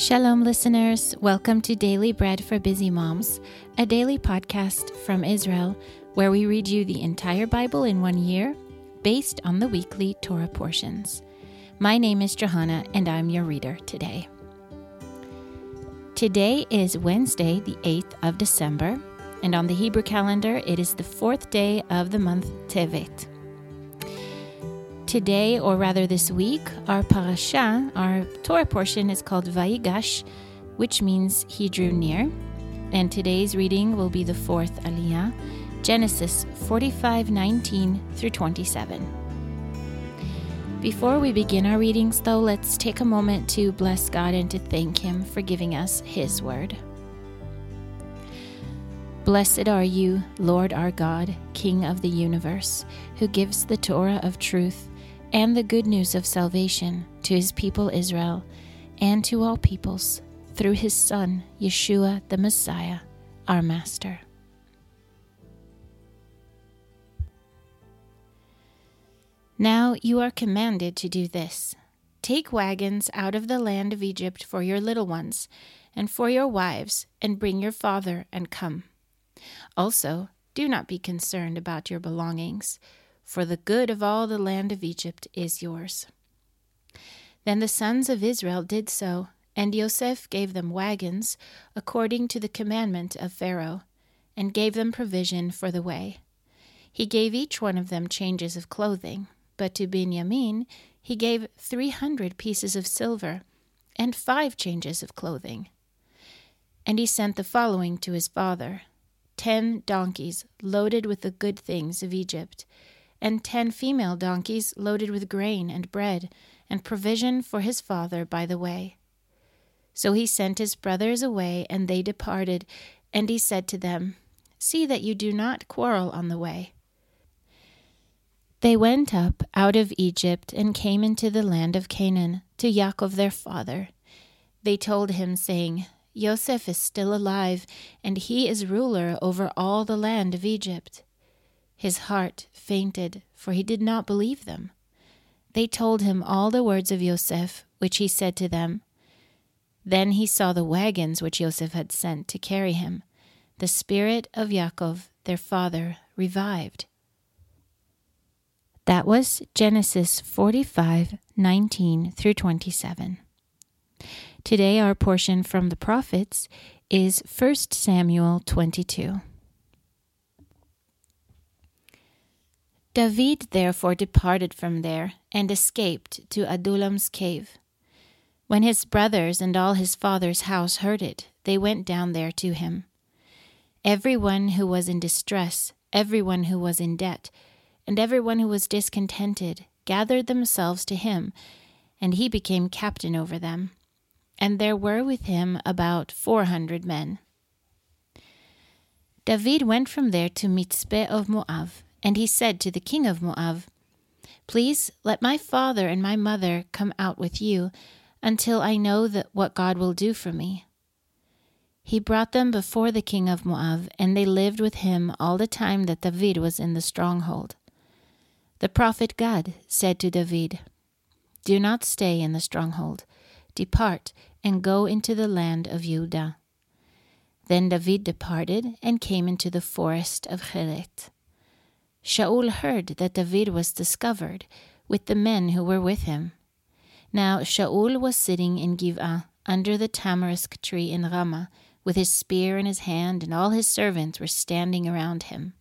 Shalom, listeners. Welcome to Daily Bread for Busy Moms, a daily podcast from Israel where we read you the entire Bible in one year based on the weekly Torah portions. My name is Johanna, and I'm your reader today. Today is Wednesday, the 8th of December, and on the Hebrew calendar, it is the fourth day of the month Tevet. Today, or rather this week, our parasha, our Torah portion, is called Vayigash, which means he drew near. And today's reading will be the fourth Aliyah, Genesis 45 19 through 27. Before we begin our readings, though, let's take a moment to bless God and to thank Him for giving us His word. Blessed are you, Lord our God, King of the universe, who gives the Torah of truth and the good news of salvation to his people Israel and to all peoples through his Son, Yeshua the Messiah, our Master. Now you are commanded to do this Take wagons out of the land of Egypt for your little ones, and for your wives, and bring your father, and come. Also, do not be concerned about your belongings for the good of all the land of Egypt is yours. Then the sons of Israel did so, and Joseph gave them wagons, according to the commandment of Pharaoh, and gave them provision for the way. He gave each one of them changes of clothing, but to Benjamin he gave three hundred pieces of silver, and five changes of clothing. And he sent the following to his father ten donkeys loaded with the good things of Egypt and ten female donkeys loaded with grain and bread, and provision for his father by the way. So he sent his brothers away, and they departed, and he said to them, See that you do not quarrel on the way. They went up out of Egypt and came into the land of Canaan to Yaakov their father. They told him, saying, Joseph is still alive, and he is ruler over all the land of Egypt. His heart fainted, for he did not believe them. They told him all the words of Yosef, which he said to them. Then he saw the wagons which Yosef had sent to carry him. The spirit of Yaakov, their father, revived. That was Genesis 45 19 through 27. Today, our portion from the prophets is 1 Samuel 22. David therefore departed from there and escaped to Adullam's cave. When his brothers and all his father's house heard it, they went down there to him. Every one who was in distress, every one who was in debt, and every one who was discontented gathered themselves to him, and he became captain over them. And there were with him about four hundred men. David went from there to Mitzpeh of Moab and he said to the king of Moab, Please let my father and my mother come out with you until I know that what God will do for me. He brought them before the king of Moab, and they lived with him all the time that David was in the stronghold. The prophet Gad said to David, Do not stay in the stronghold. Depart and go into the land of Judah. Then David departed and came into the forest of Chelet. Shaul heard that David was discovered with the men who were with him. Now Shaul was sitting in Giv'ah under the tamarisk tree in Ramah, with his spear in his hand, and all his servants were standing around him.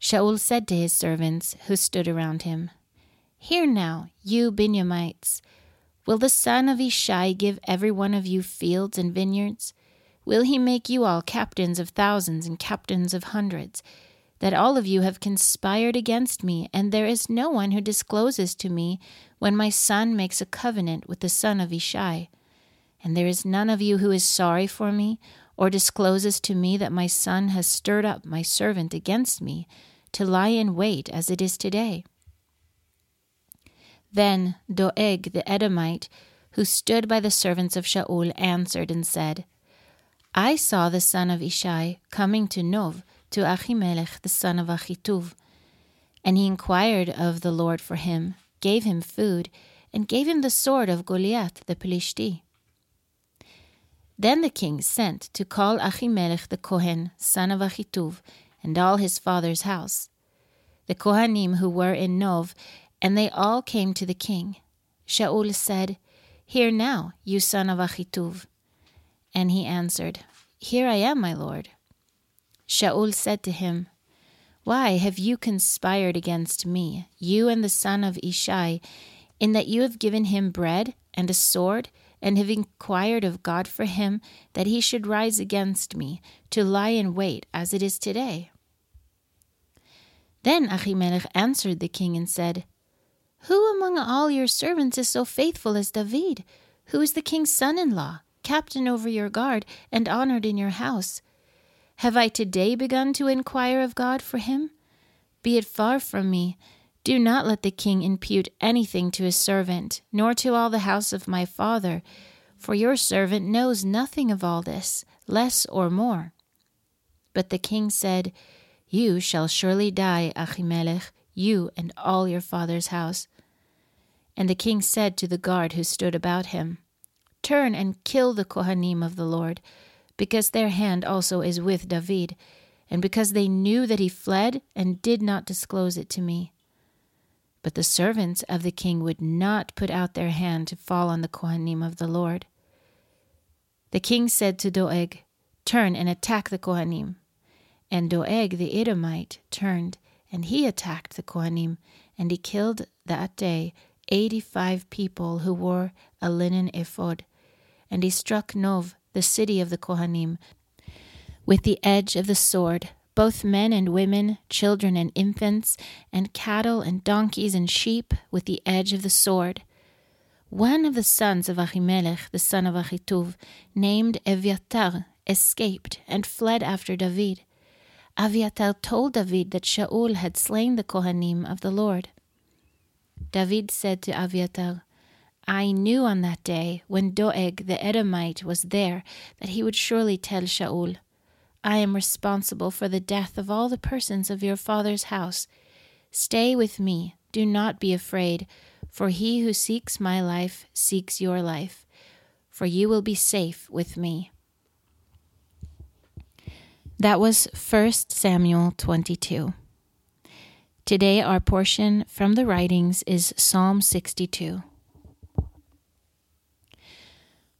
Shaul said to his servants who stood around him, Hear now, you Benjamites, will the son of Ishai give every one of you fields and vineyards? Will he make you all captains of thousands and captains of hundreds? That all of you have conspired against me, and there is no one who discloses to me when my son makes a covenant with the son of Ishai. And there is none of you who is sorry for me, or discloses to me that my son has stirred up my servant against me, to lie in wait as it is today. Then Doeg the Edomite, who stood by the servants of Shaul, answered and said, I saw the son of Ishai coming to Nov to Achimelech the son of Achituv. And he inquired of the Lord for him, gave him food, and gave him the sword of Goliath the Pelishti. Then the king sent to call Achimelech the Kohen, son of Achituv, and all his father's house, the Kohanim who were in Nov, and they all came to the king. Shaul said, Hear now, you son of Achituv. And he answered, Here I am, my lord. Shaul said to him, Why have you conspired against me, you and the son of Ishai, in that you have given him bread and a sword, and have inquired of God for him that he should rise against me, to lie in wait as it is today? Then Achimelech answered the king and said, Who among all your servants is so faithful as David, who is the king's son in law, captain over your guard, and honored in your house? Have I today begun to inquire of God for him? Be it far from me. Do not let the king impute anything to his servant, nor to all the house of my father, for your servant knows nothing of all this, less or more. But the king said, You shall surely die, Achimelech, you and all your father's house. And the king said to the guard who stood about him, Turn and kill the Kohanim of the Lord because their hand also is with David, and because they knew that he fled and did not disclose it to me. But the servants of the king would not put out their hand to fall on the Kohanim of the Lord. The king said to Doeg, Turn and attack the Kohanim. And Doeg the Edomite turned, and he attacked the Kohanim, and he killed that day eighty five people who wore a linen ephod. And he struck Nov, the city of the Kohanim, with the edge of the sword, both men and women, children and infants, and cattle and donkeys and sheep, with the edge of the sword. One of the sons of Achimelech, the son of Achituv, named Eviatar, escaped and fled after David. Aviatar told David that Shaul had slain the Kohanim of the Lord. David said to Aviatar, I knew on that day, when Doeg the Edomite was there, that he would surely tell Shaul, I am responsible for the death of all the persons of your father's house. Stay with me, do not be afraid, for he who seeks my life seeks your life, for you will be safe with me. That was 1 Samuel 22. Today, our portion from the writings is Psalm 62.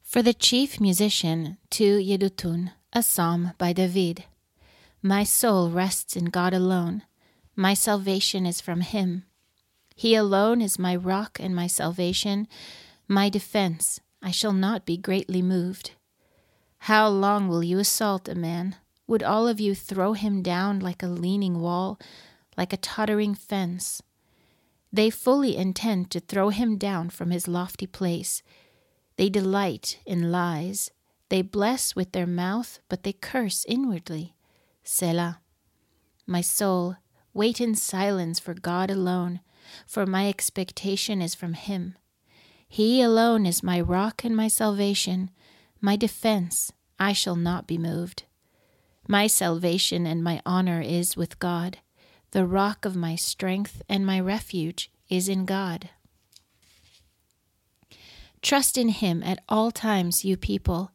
For the chief musician, to Yedutun, a psalm by David. My soul rests in God alone. My salvation is from him. He alone is my rock and my salvation, my defense. I shall not be greatly moved. How long will you assault a man? Would all of you throw him down like a leaning wall, like a tottering fence? They fully intend to throw him down from his lofty place they delight in lies. They bless with their mouth, but they curse inwardly. Selah. My soul, wait in silence for God alone, for my expectation is from Him. He alone is my rock and my salvation, my defense. I shall not be moved. My salvation and my honor is with God. The rock of my strength and my refuge is in God. Trust in him at all times, you people.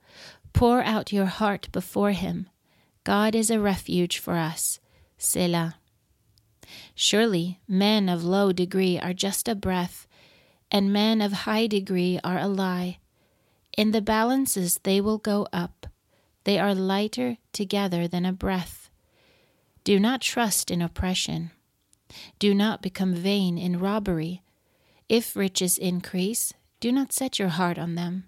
Pour out your heart before him. God is a refuge for us. Selah. Surely men of low degree are just a breath, and men of high degree are a lie. In the balances they will go up. They are lighter together than a breath. Do not trust in oppression. Do not become vain in robbery. If riches increase, do not set your heart on them.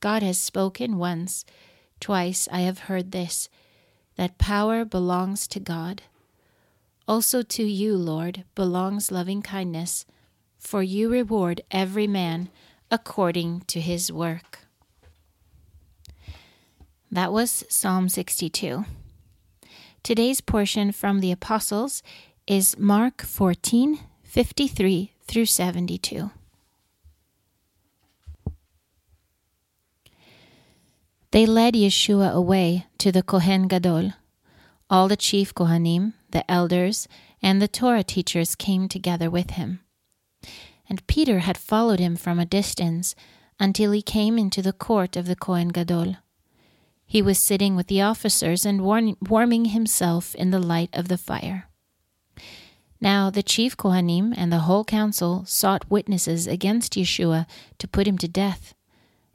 God has spoken once, twice I have heard this, that power belongs to God. Also to you, Lord, belongs loving kindness, for you reward every man according to his work. That was Psalm 62. Today's portion from the Apostles is Mark 14 53 through 72. They led Yeshua away to the Kohen Gadol. All the chief Kohanim, the elders, and the Torah teachers came together with him. And Peter had followed him from a distance until he came into the court of the Kohen Gadol. He was sitting with the officers and warming himself in the light of the fire. Now the chief Kohanim and the whole council sought witnesses against Yeshua to put him to death,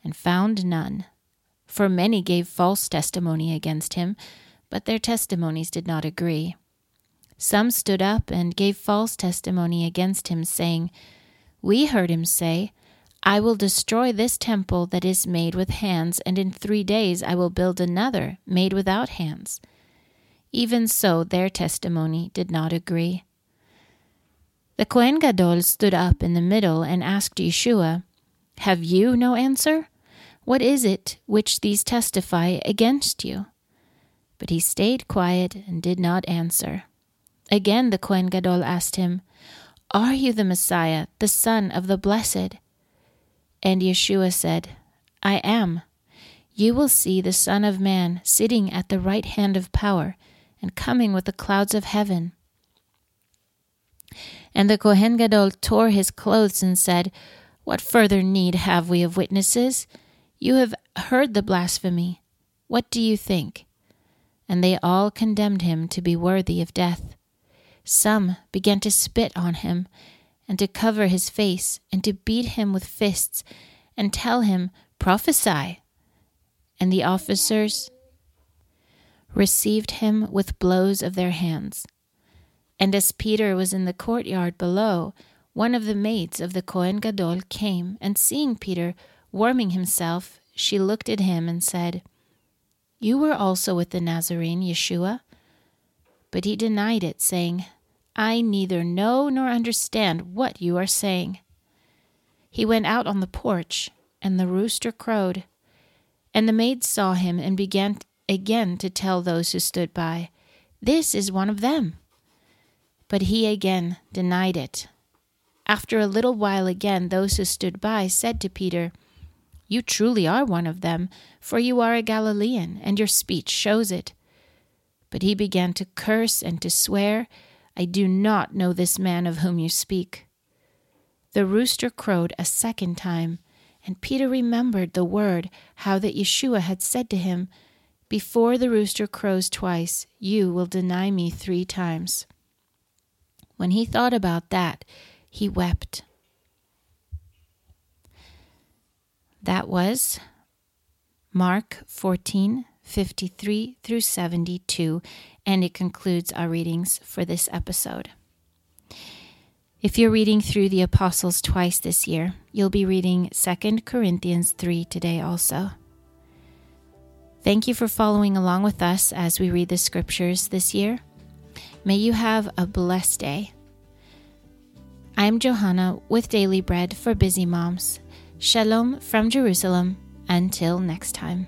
and found none. For many gave false testimony against him, but their testimonies did not agree. Some stood up and gave false testimony against him, saying, We heard him say, I will destroy this temple that is made with hands, and in three days I will build another made without hands. Even so, their testimony did not agree. The Kohen Gadol stood up in the middle and asked Yeshua, Have you no answer? What is it which these testify against you? But he stayed quiet and did not answer. Again the Kohen Gadol asked him, Are you the Messiah, the Son of the Blessed? And Yeshua said, I am. You will see the Son of Man sitting at the right hand of power and coming with the clouds of heaven. And the Kohen Gadol tore his clothes and said, What further need have we of witnesses? You have heard the blasphemy. What do you think? And they all condemned him to be worthy of death. Some began to spit on him and to cover his face, and to beat him with fists, and tell him, Prophesy. And the officers received him with blows of their hands. And as Peter was in the courtyard below, one of the maids of the Kohen Gadol came, and seeing Peter warming himself, she looked at him and said, You were also with the Nazarene, Yeshua. But he denied it, saying, I neither know nor understand what you are saying. He went out on the porch, and the rooster crowed. And the maid saw him and began again to tell those who stood by, This is one of them. But he again denied it. After a little while again, those who stood by said to Peter, You truly are one of them, for you are a Galilean, and your speech shows it. But he began to curse and to swear I do not know this man of whom you speak. The rooster crowed a second time, and Peter remembered the word how that Yeshua had said to him, Before the rooster crows twice, you will deny me three times. When he thought about that, he wept. That was Mark 14 53 through 72, and it concludes our readings for this episode. If you're reading through the Apostles twice this year, you'll be reading 2 Corinthians 3 today also. Thank you for following along with us as we read the scriptures this year. May you have a blessed day. I'm Johanna with Daily Bread for Busy Moms. Shalom from Jerusalem. Until next time.